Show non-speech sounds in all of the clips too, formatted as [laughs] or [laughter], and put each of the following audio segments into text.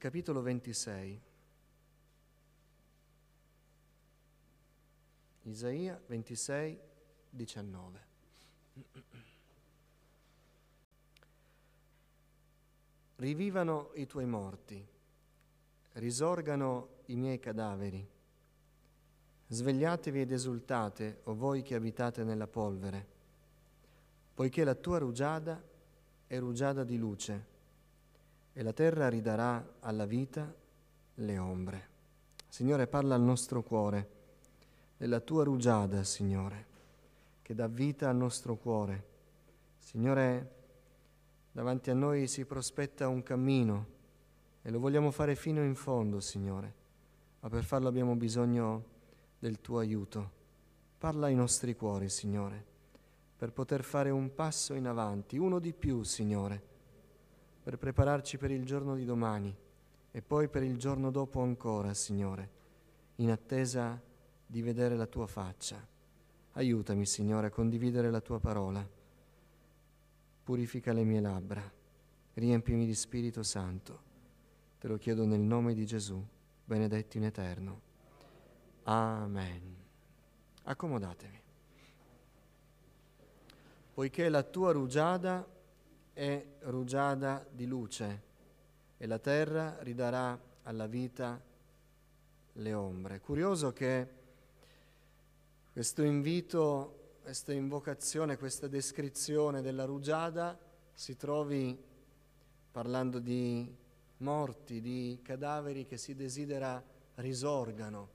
capitolo 26. Isaia 26, 19. Rivivano i tuoi morti, risorgano i miei cadaveri. Svegliatevi ed esultate, o voi che abitate nella polvere, poiché la tua rugiada è rugiada di luce e la terra ridarà alla vita le ombre. Signore, parla al nostro cuore della tua rugiada, Signore, che dà vita al nostro cuore. Signore, davanti a noi si prospetta un cammino e lo vogliamo fare fino in fondo, Signore, ma per farlo abbiamo bisogno del tuo aiuto. Parla ai nostri cuori, Signore, per poter fare un passo in avanti, uno di più, Signore per prepararci per il giorno di domani e poi per il giorno dopo ancora, Signore, in attesa di vedere la tua faccia. Aiutami, Signore, a condividere la tua parola. Purifica le mie labbra, riempimi di Spirito Santo. Te lo chiedo nel nome di Gesù, benedetto in eterno. Amen. Accomodatevi. Poiché la tua rugiada è rugiada di luce e la terra ridarà alla vita le ombre. Curioso che questo invito, questa invocazione, questa descrizione della rugiada si trovi parlando di morti, di cadaveri che si desidera risorgano.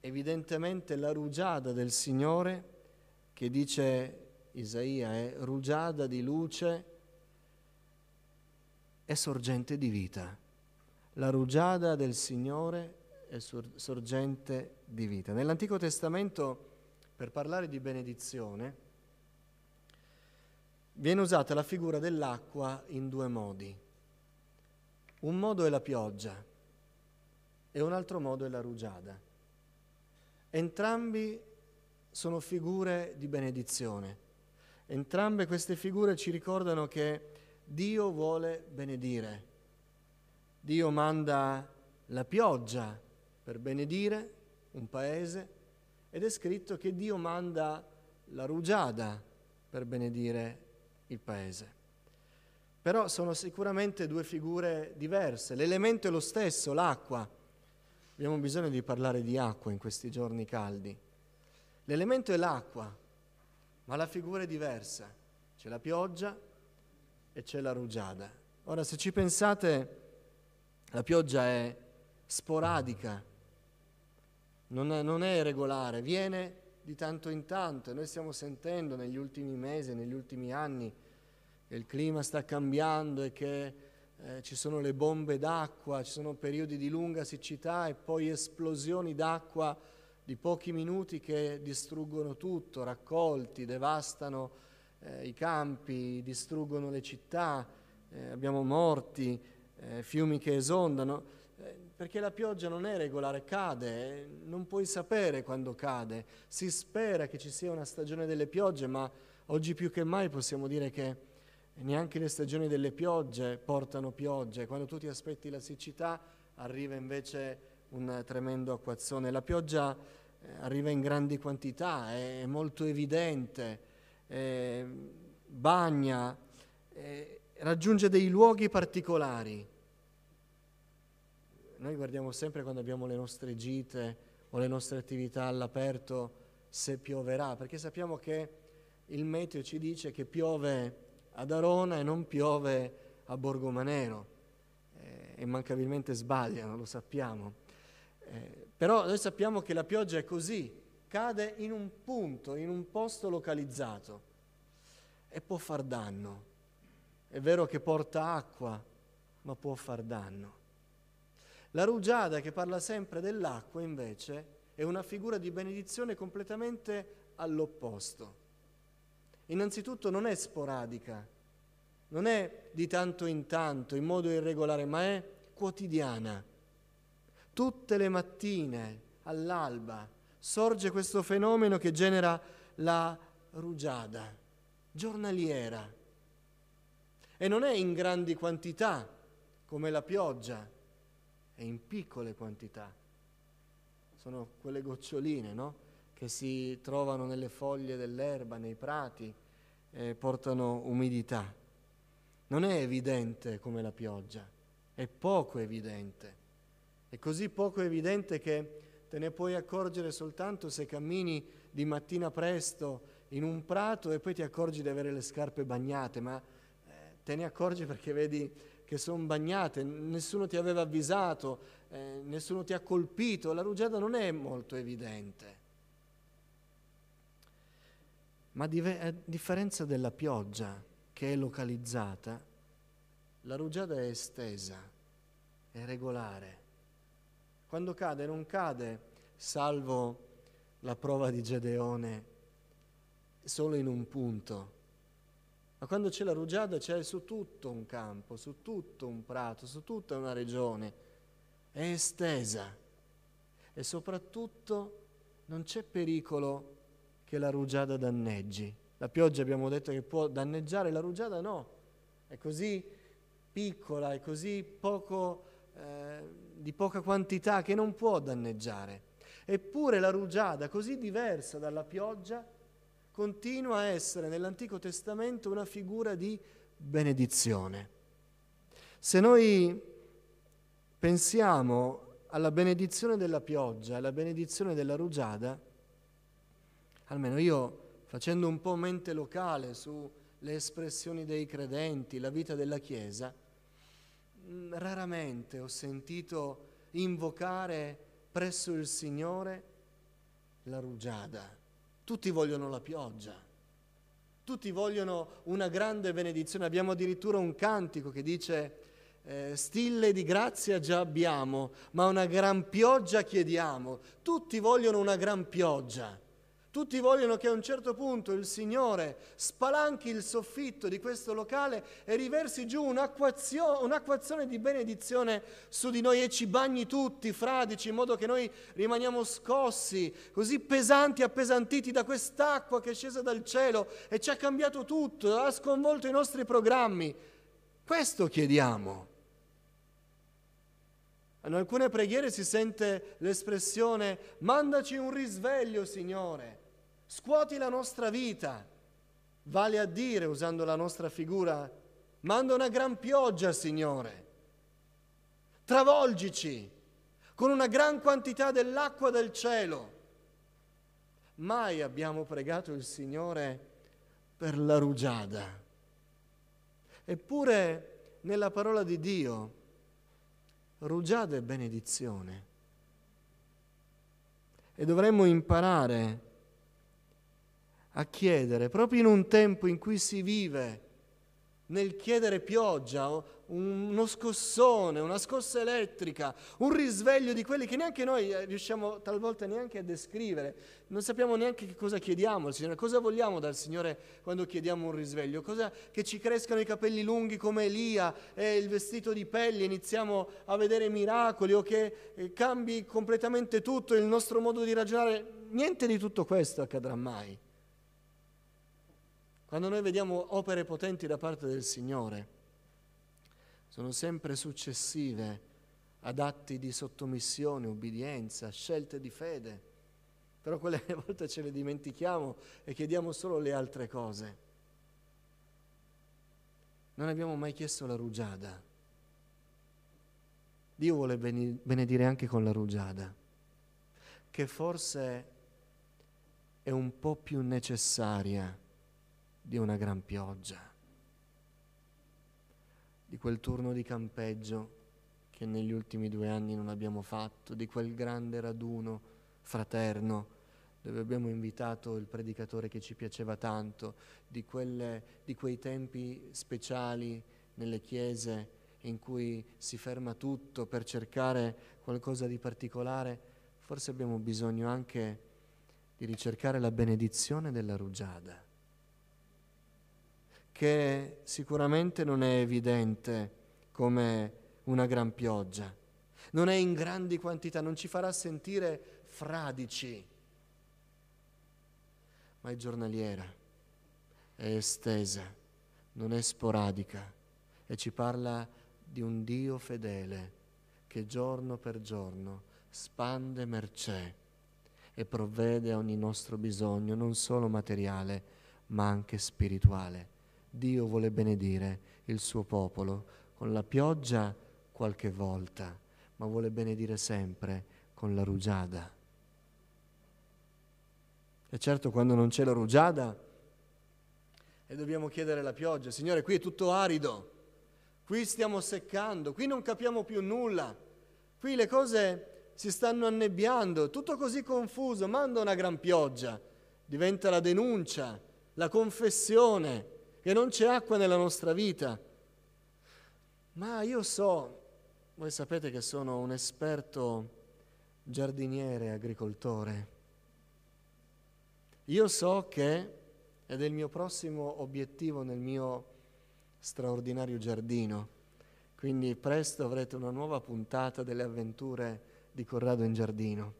Evidentemente la rugiada del Signore che dice Isaia è rugiada di luce e sorgente di vita. La rugiada del Signore è sorgente di vita. Nell'Antico Testamento, per parlare di benedizione, viene usata la figura dell'acqua in due modi. Un modo è la pioggia e un altro modo è la rugiada. Entrambi sono figure di benedizione. Entrambe queste figure ci ricordano che Dio vuole benedire. Dio manda la pioggia per benedire un paese ed è scritto che Dio manda la rugiada per benedire il paese. Però sono sicuramente due figure diverse. L'elemento è lo stesso, l'acqua. Abbiamo bisogno di parlare di acqua in questi giorni caldi. L'elemento è l'acqua, ma la figura è diversa. C'è la pioggia e c'è la rugiada. Ora, se ci pensate, la pioggia è sporadica, non è, non è regolare, viene di tanto in tanto noi stiamo sentendo negli ultimi mesi, negli ultimi anni, che il clima sta cambiando e che eh, ci sono le bombe d'acqua, ci sono periodi di lunga siccità e poi esplosioni d'acqua di pochi minuti che distruggono tutto, raccolti, devastano eh, i campi, distruggono le città, eh, abbiamo morti, eh, fiumi che esondano, eh, perché la pioggia non è regolare, cade, eh, non puoi sapere quando cade. Si spera che ci sia una stagione delle piogge, ma oggi più che mai possiamo dire che neanche le stagioni delle piogge portano piogge. Quando tu ti aspetti la siccità arriva invece un tremendo acquazzone. La pioggia eh, arriva in grandi quantità, è molto evidente, eh, bagna, eh, raggiunge dei luoghi particolari. Noi guardiamo sempre quando abbiamo le nostre gite o le nostre attività all'aperto se pioverà, perché sappiamo che il meteo ci dice che piove ad Arona e non piove a Borgomanero. Eh, immancabilmente sbagliano, lo sappiamo. Eh, però noi sappiamo che la pioggia è così, cade in un punto, in un posto localizzato e può far danno. È vero che porta acqua, ma può far danno. La rugiada che parla sempre dell'acqua invece è una figura di benedizione completamente all'opposto. Innanzitutto non è sporadica, non è di tanto in tanto, in modo irregolare, ma è quotidiana Tutte le mattine all'alba sorge questo fenomeno che genera la rugiada giornaliera. E non è in grandi quantità, come la pioggia, è in piccole quantità. Sono quelle goccioline, no? Che si trovano nelle foglie dell'erba, nei prati, e portano umidità. Non è evidente come la pioggia, è poco evidente. È così poco evidente che te ne puoi accorgere soltanto se cammini di mattina presto in un prato e poi ti accorgi di avere le scarpe bagnate, ma eh, te ne accorgi perché vedi che sono bagnate, nessuno ti aveva avvisato, eh, nessuno ti ha colpito, la rugiada non è molto evidente. Ma a differenza della pioggia che è localizzata, la rugiada è estesa, è regolare. Quando cade non cade, salvo la prova di Gedeone, solo in un punto. Ma quando c'è la rugiada c'è su tutto un campo, su tutto un prato, su tutta una regione. È estesa. E soprattutto non c'è pericolo che la rugiada danneggi. La pioggia abbiamo detto che può danneggiare, la rugiada no. È così piccola, è così poco, eh, di poca quantità che non può danneggiare. Eppure la rugiada, così diversa dalla pioggia, continua a essere nell'Antico Testamento una figura di benedizione. Se noi pensiamo alla benedizione della pioggia, alla benedizione della rugiada, almeno io facendo un po' mente locale sulle espressioni dei credenti, la vita della Chiesa, raramente ho sentito invocare presso il Signore la rugiada tutti vogliono la pioggia, tutti vogliono una grande benedizione. Abbiamo addirittura un cantico che dice eh, stille di grazia già abbiamo, ma una gran pioggia chiediamo. Tutti vogliono una gran pioggia. Tutti vogliono che a un certo punto il Signore spalanchi il soffitto di questo locale e riversi giù un'acquazione di benedizione su di noi e ci bagni tutti fradici in modo che noi rimaniamo scossi, così pesanti, appesantiti da quest'acqua che è scesa dal cielo e ci ha cambiato tutto, ha sconvolto i nostri programmi. Questo chiediamo. In alcune preghiere si sente l'espressione mandaci un risveglio, Signore scuoti la nostra vita, vale a dire, usando la nostra figura, manda una gran pioggia, Signore, travolgici con una gran quantità dell'acqua del cielo. Mai abbiamo pregato il Signore per la rugiada. Eppure nella parola di Dio, rugiada è benedizione. E dovremmo imparare a chiedere, proprio in un tempo in cui si vive nel chiedere pioggia, uno scossone, una scossa elettrica, un risveglio di quelli che neanche noi eh, riusciamo talvolta neanche a descrivere. Non sappiamo neanche che cosa chiediamo al Signore, cosa vogliamo dal Signore quando chiediamo un risveglio, cosa che ci crescano i capelli lunghi come Elia e il vestito di pelle, iniziamo a vedere miracoli o che eh, cambi completamente tutto il nostro modo di ragionare. Niente di tutto questo accadrà mai. Quando noi vediamo opere potenti da parte del Signore, sono sempre successive ad atti di sottomissione, ubbidienza, scelte di fede. Però quelle [laughs] volte ce le dimentichiamo e chiediamo solo le altre cose. Non abbiamo mai chiesto la rugiada. Dio vuole benedire anche con la rugiada, che forse è un po' più necessaria di una gran pioggia, di quel turno di campeggio che negli ultimi due anni non abbiamo fatto, di quel grande raduno fraterno dove abbiamo invitato il predicatore che ci piaceva tanto, di, quelle, di quei tempi speciali nelle chiese in cui si ferma tutto per cercare qualcosa di particolare, forse abbiamo bisogno anche di ricercare la benedizione della rugiada che sicuramente non è evidente come una gran pioggia, non è in grandi quantità, non ci farà sentire fradici, ma è giornaliera, è estesa, non è sporadica e ci parla di un Dio fedele che giorno per giorno spande mercè e provvede a ogni nostro bisogno, non solo materiale, ma anche spirituale. Dio vuole benedire il suo popolo con la pioggia qualche volta, ma vuole benedire sempre con la rugiada. E certo quando non c'è la rugiada e dobbiamo chiedere la pioggia, Signore qui è tutto arido, qui stiamo seccando, qui non capiamo più nulla, qui le cose si stanno annebbiando, tutto così confuso, manda una gran pioggia, diventa la denuncia, la confessione che non c'è acqua nella nostra vita. Ma io so, voi sapete che sono un esperto giardiniere, agricoltore. Io so che, ed è il mio prossimo obiettivo nel mio straordinario giardino, quindi presto avrete una nuova puntata delle avventure di Corrado in giardino.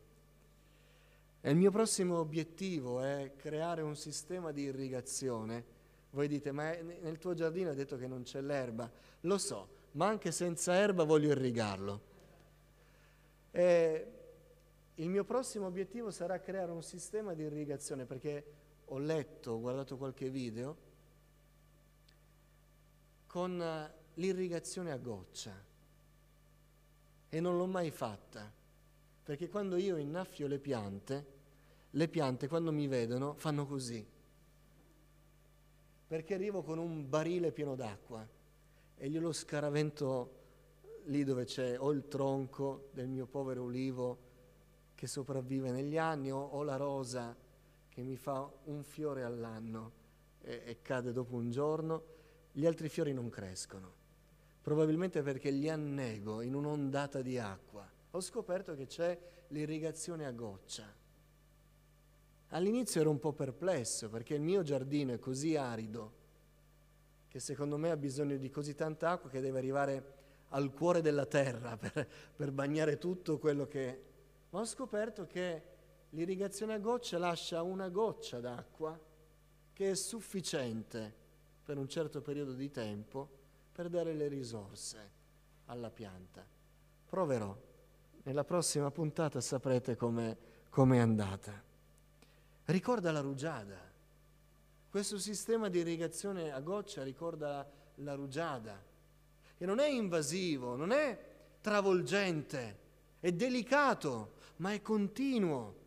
E il mio prossimo obiettivo è creare un sistema di irrigazione. Voi dite, ma nel tuo giardino hai detto che non c'è l'erba. Lo so, ma anche senza erba voglio irrigarlo. E il mio prossimo obiettivo sarà creare un sistema di irrigazione perché ho letto, ho guardato qualche video con l'irrigazione a goccia e non l'ho mai fatta perché quando io innaffio le piante, le piante quando mi vedono fanno così perché arrivo con un barile pieno d'acqua e glielo scaravento lì dove c'è o il tronco del mio povero ulivo che sopravvive negli anni o, o la rosa che mi fa un fiore all'anno e, e cade dopo un giorno, gli altri fiori non crescono, probabilmente perché li annego in un'ondata di acqua. Ho scoperto che c'è l'irrigazione a goccia. All'inizio ero un po' perplesso perché il mio giardino è così arido che secondo me ha bisogno di così tanta acqua che deve arrivare al cuore della terra [laughs] per, per bagnare tutto quello che ma ho scoperto che l'irrigazione a goccia lascia una goccia d'acqua che è sufficiente per un certo periodo di tempo per dare le risorse alla pianta. Proverò. Nella prossima puntata saprete come è andata. Ricorda la rugiada. Questo sistema di irrigazione a goccia ricorda la rugiada, che non è invasivo, non è travolgente, è delicato, ma è continuo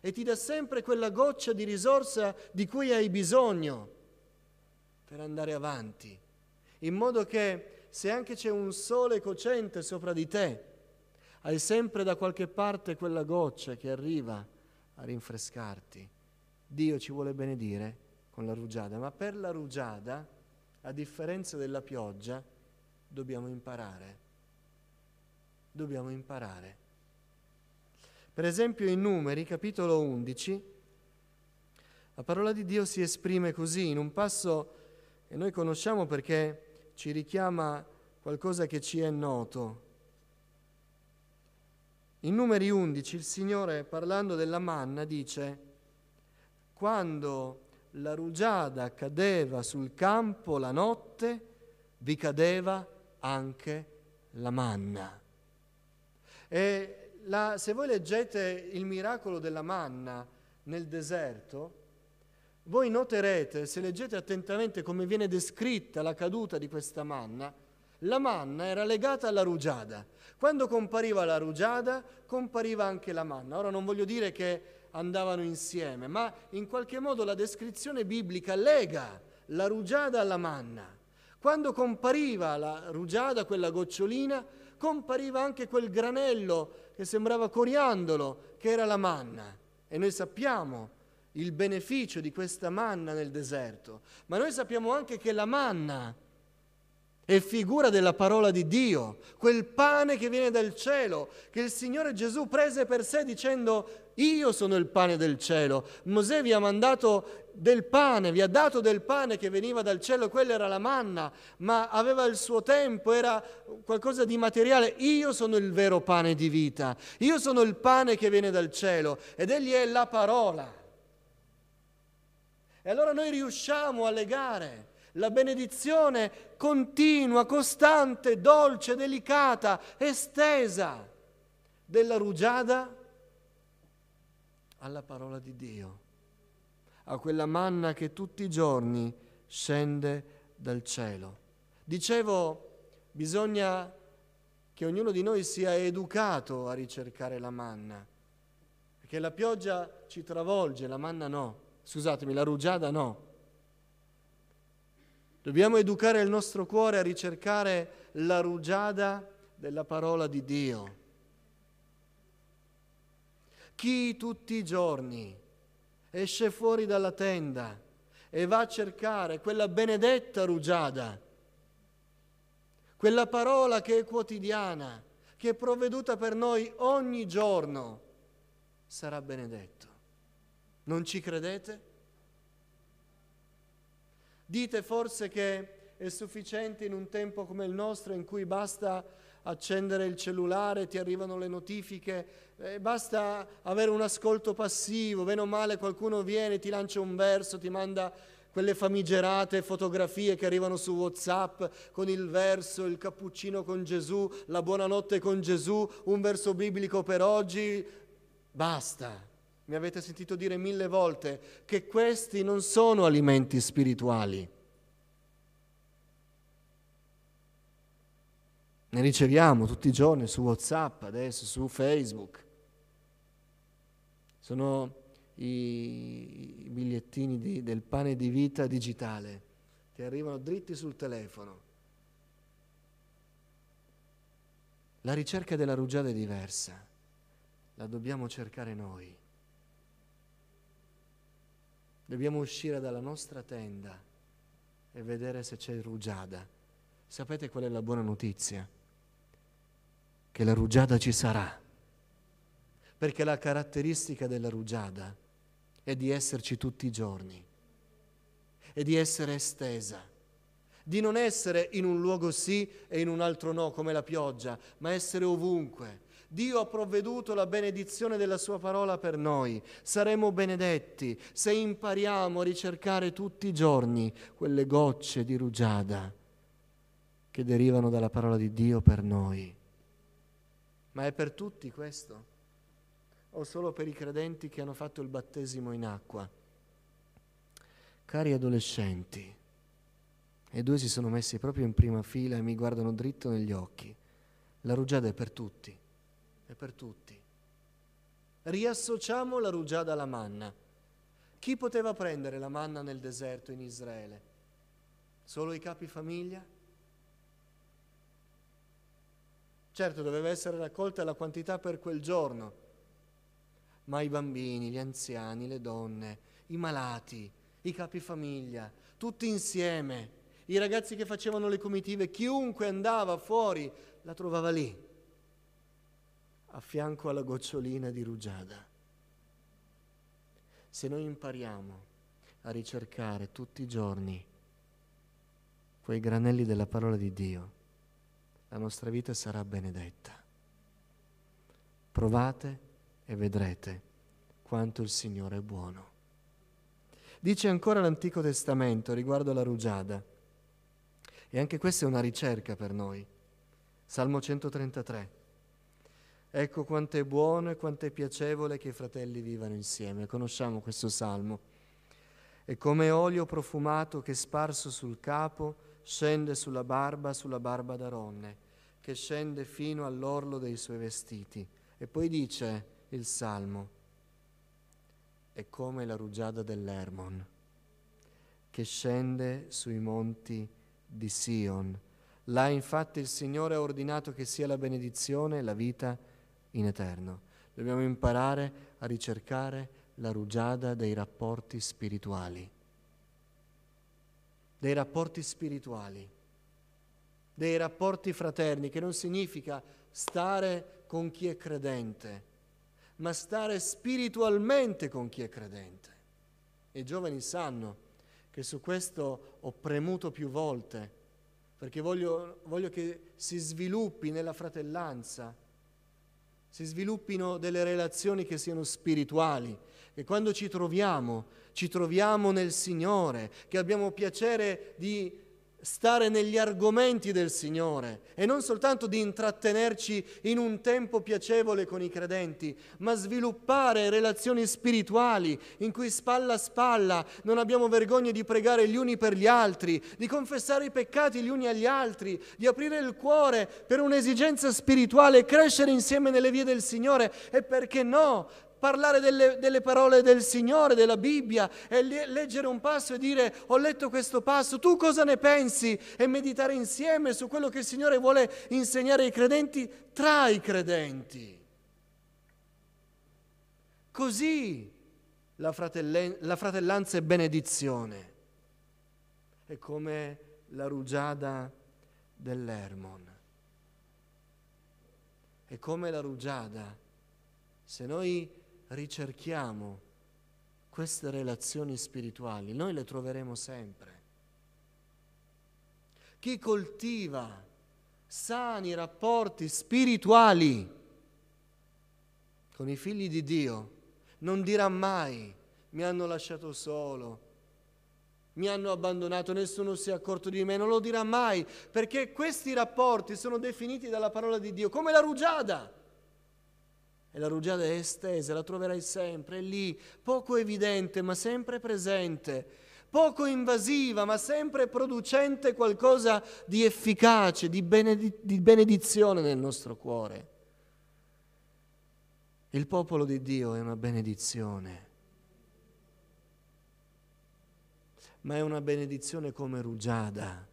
e ti dà sempre quella goccia di risorsa di cui hai bisogno per andare avanti, in modo che se anche c'è un sole cocente sopra di te, hai sempre da qualche parte quella goccia che arriva a rinfrescarti. Dio ci vuole benedire con la rugiada, ma per la rugiada, a differenza della pioggia, dobbiamo imparare. Dobbiamo imparare. Per esempio in Numeri, capitolo 11, la parola di Dio si esprime così, in un passo che noi conosciamo perché ci richiama qualcosa che ci è noto. In Numeri 11 il Signore, parlando della manna, dice, quando la rugiada cadeva sul campo la notte, vi cadeva anche la manna. E la, se voi leggete il miracolo della manna nel deserto, voi noterete, se leggete attentamente come viene descritta la caduta di questa manna, la manna era legata alla rugiada. Quando compariva la rugiada, compariva anche la manna. Ora non voglio dire che andavano insieme, ma in qualche modo la descrizione biblica lega la rugiada alla manna. Quando compariva la rugiada, quella gocciolina, compariva anche quel granello che sembrava coriandolo, che era la manna. E noi sappiamo il beneficio di questa manna nel deserto, ma noi sappiamo anche che la manna è figura della parola di Dio, quel pane che viene dal cielo, che il Signore Gesù prese per sé dicendo io sono il pane del cielo. Mosè vi ha mandato del pane, vi ha dato del pane che veniva dal cielo, quella era la manna, ma aveva il suo tempo, era qualcosa di materiale. Io sono il vero pane di vita, io sono il pane che viene dal cielo ed egli è la parola. E allora noi riusciamo a legare la benedizione continua, costante, dolce, delicata, estesa della rugiada alla parola di Dio, a quella manna che tutti i giorni scende dal cielo. Dicevo, bisogna che ognuno di noi sia educato a ricercare la manna, perché la pioggia ci travolge, la manna no, scusatemi, la rugiada no. Dobbiamo educare il nostro cuore a ricercare la rugiada della parola di Dio. Chi tutti i giorni esce fuori dalla tenda e va a cercare quella benedetta rugiada, quella parola che è quotidiana, che è provveduta per noi ogni giorno, sarà benedetto. Non ci credete? Dite forse che è sufficiente in un tempo come il nostro in cui basta accendere il cellulare, ti arrivano le notifiche, eh, basta avere un ascolto passivo, bene o male qualcuno viene, ti lancia un verso, ti manda quelle famigerate fotografie che arrivano su Whatsapp con il verso, il cappuccino con Gesù, la buonanotte con Gesù, un verso biblico per oggi, basta. Mi avete sentito dire mille volte che questi non sono alimenti spirituali. Ne riceviamo tutti i giorni su WhatsApp, adesso su Facebook. Sono i, bigliettini di, del pane di vita digitale, che arrivano dritti sul telefono. La ricerca della rugiada è diversa, la dobbiamo cercare noi. Dobbiamo uscire dalla nostra tenda e vedere se c'è rugiada. Sapete qual è la buona notizia? che la rugiada ci sarà, perché la caratteristica della rugiada è di esserci tutti i giorni, è di essere estesa, di non essere in un luogo sì e in un altro no come la pioggia, ma essere ovunque. Dio ha provveduto la benedizione della sua parola per noi. Saremo benedetti se impariamo a ricercare tutti i giorni quelle gocce di rugiada che derivano dalla parola di Dio per noi. Ma è per tutti questo? O solo per i credenti che hanno fatto il battesimo in acqua? Cari adolescenti, e due si sono messi proprio in prima fila e mi guardano dritto negli occhi. La rugiada è per tutti, è per tutti. Riassociamo la rugiada alla manna. Chi poteva prendere la manna nel deserto in Israele? Solo i capi famiglia? Certo, doveva essere raccolta la quantità per quel giorno, ma i bambini, gli anziani, le donne, i malati, i capifamiglia, tutti insieme, i ragazzi che facevano le comitive, chiunque andava fuori la trovava lì, a fianco alla gocciolina di rugiada. Se noi impariamo a ricercare tutti i giorni quei granelli della parola di Dio, la nostra vita sarà benedetta. Provate e vedrete quanto il Signore è buono. Dice ancora l'Antico Testamento riguardo alla rugiada, e anche questa è una ricerca per noi. Salmo 133. Ecco quanto è buono e quanto è piacevole che i fratelli vivano insieme. Conosciamo questo salmo. È come olio profumato che sparso sul capo scende sulla barba, sulla barba d'Aronne, che scende fino all'orlo dei suoi vestiti. E poi dice il Salmo, è come la rugiada dell'Ermon, che scende sui monti di Sion. Là infatti il Signore ha ordinato che sia la benedizione e la vita in eterno. Dobbiamo imparare a ricercare la rugiada dei rapporti spirituali dei rapporti spirituali, dei rapporti fraterni, che non significa stare con chi è credente, ma stare spiritualmente con chi è credente. I giovani sanno che su questo ho premuto più volte, perché voglio, voglio che si sviluppi nella fratellanza, si sviluppino delle relazioni che siano spirituali, che quando ci troviamo, ci troviamo nel Signore, che abbiamo piacere di stare negli argomenti del Signore e non soltanto di intrattenerci in un tempo piacevole con i credenti, ma sviluppare relazioni spirituali in cui spalla a spalla non abbiamo vergogna di pregare gli uni per gli altri, di confessare i peccati gli uni agli altri, di aprire il cuore per un'esigenza spirituale, crescere insieme nelle vie del Signore e perché no, parlare delle, delle, parole del Signore, della Bibbia e le, leggere un passo e dire ho letto questo passo, tu cosa ne pensi? E meditare insieme su quello che il Signore vuole insegnare ai credenti tra i credenti. Così la, la fratellanza è benedizione. È come la rugiada dell'Ermon. È come la rugiada. Se noi ricerchiamo queste relazioni spirituali, noi le troveremo sempre. Chi coltiva sani rapporti spirituali con i figli di Dio non dirà mai mi hanno lasciato solo, mi hanno abbandonato, nessuno si è accorto di me, non lo dirà mai, perché questi rapporti sono definiti dalla parola di Dio come la rugiada. E la rugiada è estesa, la troverai sempre, lì, poco evidente ma sempre presente, poco invasiva ma sempre producente qualcosa di efficace, di, benediz- di benedizione nel nostro cuore. Il popolo di Dio è una benedizione, ma è una benedizione come rugiada.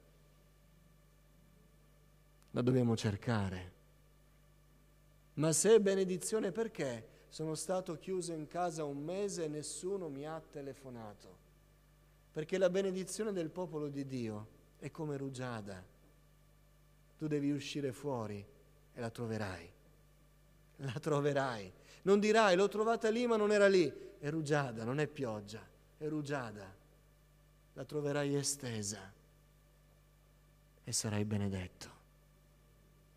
La dobbiamo cercare. Ma se è benedizione perché? Sono stato chiuso in casa un mese e nessuno mi ha telefonato. Perché la benedizione del popolo di Dio è come rugiada. Tu devi uscire fuori e la troverai. La troverai. Non dirai l'ho trovata lì ma non era lì. È rugiada, non è pioggia, è rugiada. La troverai estesa e sarai benedetto.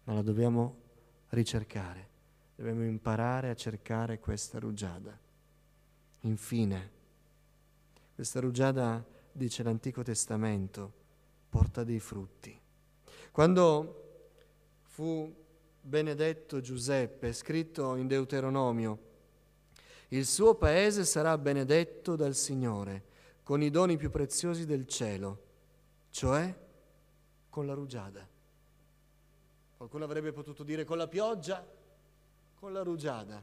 Ma la dobbiamo ricercare, dobbiamo imparare a cercare questa rugiada. Infine, questa rugiada, dice l'Antico Testamento, porta dei frutti. Quando fu benedetto Giuseppe, scritto in Deuteronomio, il suo paese sarà benedetto dal Signore con i doni più preziosi del cielo, cioè con la rugiada. Qualcuno avrebbe potuto dire con la pioggia, con la rugiada.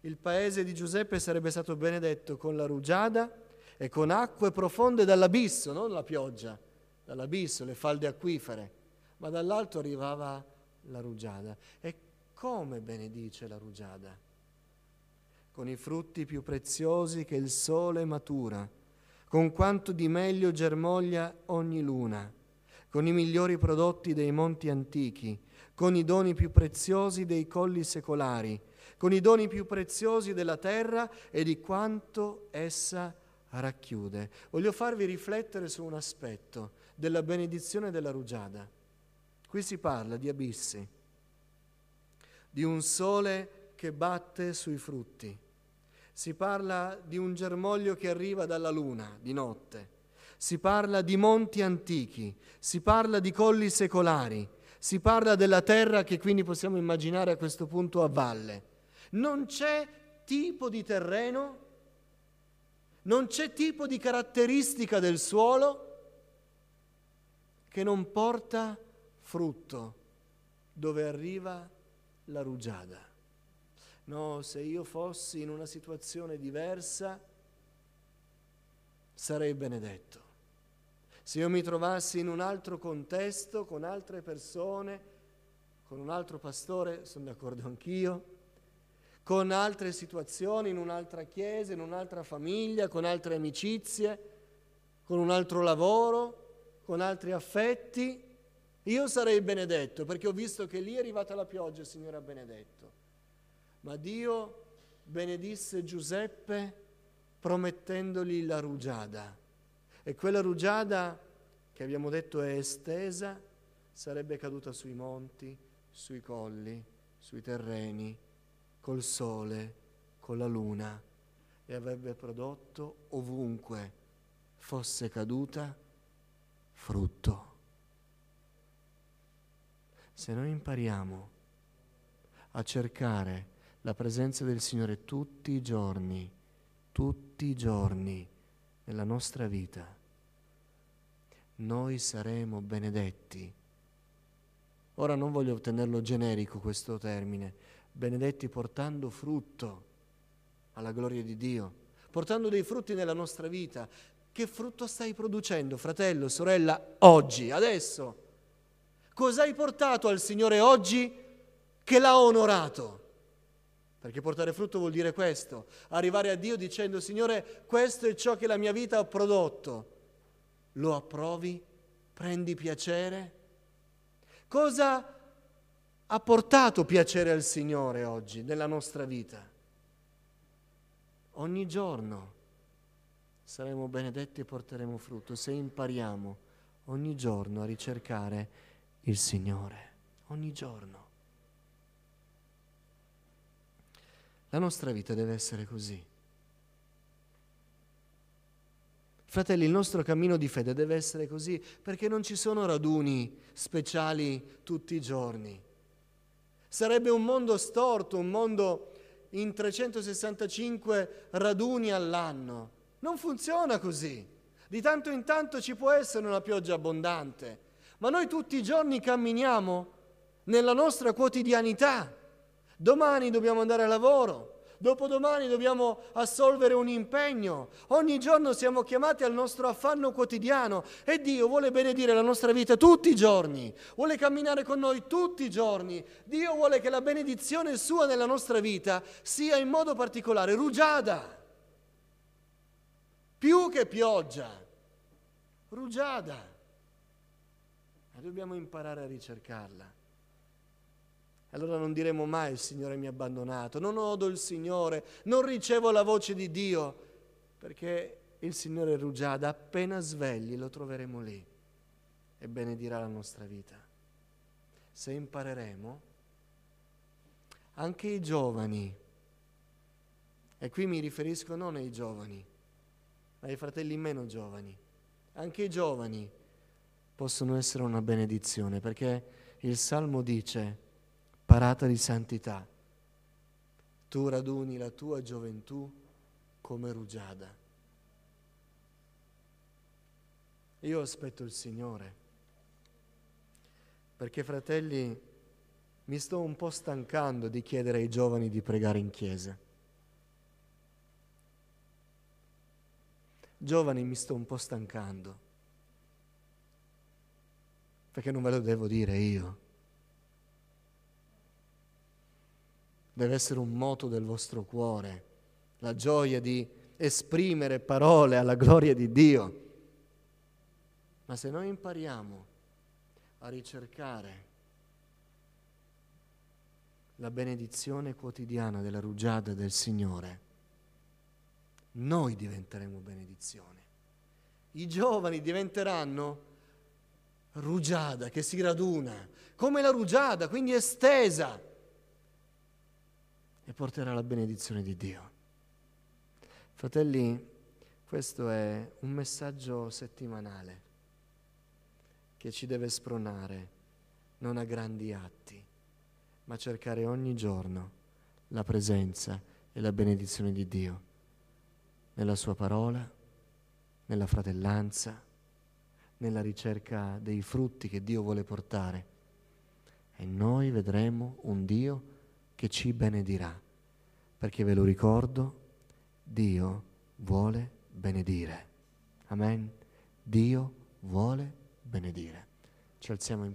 Il paese di Giuseppe sarebbe stato benedetto con la rugiada e con acque profonde dall'abisso, non la pioggia, dall'abisso, le falde acquifere, ma dall'alto arrivava la rugiada. E come benedice la rugiada? Con i frutti più preziosi che il sole matura, con quanto di meglio germoglia ogni luna, con i migliori prodotti dei monti antichi, con i doni più preziosi dei colli secolari, con i doni più preziosi della terra e di quanto essa racchiude. Voglio farvi riflettere su un aspetto della benedizione della rugiada. Qui si parla di abissi, di un sole che batte sui frutti. Si parla di un germoglio che arriva dalla luna di notte. Si parla di monti antichi, si parla di colli secolari, si parla della terra che quindi possiamo immaginare a questo punto a valle. Non c'è tipo di terreno, non c'è tipo di caratteristica del suolo che non porta frutto dove arriva la rugiada. No, se io fossi in una situazione diversa, sarei benedetto. Se io mi trovassi in un altro contesto, con altre persone, con un altro pastore, sono d'accordo anch'io, con altre situazioni, in un'altra chiesa, in un'altra famiglia, con altre amicizie, con un altro lavoro, con altri affetti, io sarei benedetto perché ho visto che lì è arrivata la pioggia, il Signore ha benedetto. Ma Dio benedisse Giuseppe promettendogli la rugiada. E quella rugiada che abbiamo detto è estesa sarebbe caduta sui monti, sui colli, sui terreni, col sole, con la luna e avrebbe prodotto ovunque fosse caduta frutto. Se noi impariamo a cercare la presenza del Signore tutti i giorni, tutti i giorni nella nostra vita, noi saremo benedetti. Ora non voglio tenerlo generico questo termine, benedetti portando frutto alla gloria di Dio, portando dei frutti nella nostra vita. Che frutto stai producendo, fratello, sorella, oggi, adesso? Cosa hai portato al Signore oggi che l'ha onorato? Perché portare frutto vuol dire questo, arrivare a Dio dicendo Signore, questo è ciò che la mia vita ha prodotto. Lo approvi? Prendi piacere? Cosa ha portato piacere al Signore oggi nella nostra vita? Ogni giorno saremo benedetti e porteremo frutto se impariamo ogni giorno a ricercare il Signore, ogni giorno. La nostra vita deve essere così. Fratelli, il nostro cammino di fede deve essere così perché non ci sono raduni speciali tutti i giorni. Sarebbe un mondo storto, un mondo in 365 raduni all'anno. Non funziona così. Di tanto in tanto ci può essere una pioggia abbondante, ma noi tutti i giorni camminiamo nella nostra quotidianità. Domani dobbiamo andare a lavoro, dopodomani dobbiamo assolvere un impegno, ogni giorno siamo chiamati al nostro affanno quotidiano e Dio vuole benedire la nostra vita tutti i giorni, vuole camminare con noi tutti i giorni, Dio vuole che la benedizione sua nella nostra vita sia in modo particolare rugiada, più che pioggia, rugiada. E dobbiamo imparare a ricercarla allora non diremo mai il Signore mi ha abbandonato, non odo il Signore, non ricevo la voce di Dio, perché il Signore rugiada, appena svegli lo troveremo lì e benedirà la nostra vita. Se impareremo, anche i giovani, e qui mi riferisco non ai giovani, ma ai fratelli meno giovani, anche i giovani possono essere una benedizione, perché il Salmo dice, parata di santità. Tu raduni la tua gioventù come rugiada. Io aspetto il Signore, perché fratelli, mi sto un po' stancando di chiedere ai giovani di pregare in chiesa. Giovani mi sto un po' stancando, perché non ve lo devo dire io. Deve essere un moto del vostro cuore, la gioia di esprimere parole alla gloria di Dio. Ma se noi impariamo a ricercare la benedizione quotidiana della rugiada del Signore, noi diventeremo benedizione. I giovani diventeranno rugiada che si raduna, come la rugiada, quindi estesa e porterà la benedizione di Dio. Fratelli, questo è un messaggio settimanale che ci deve spronare non a grandi atti, ma a cercare ogni giorno la presenza e la benedizione di Dio nella sua parola, nella fratellanza, nella ricerca dei frutti che Dio vuole portare. E noi vedremo un Dio che ci benedirà, perché ve lo ricordo, Dio vuole benedire. Amen. Dio vuole benedire. Ci alziamo in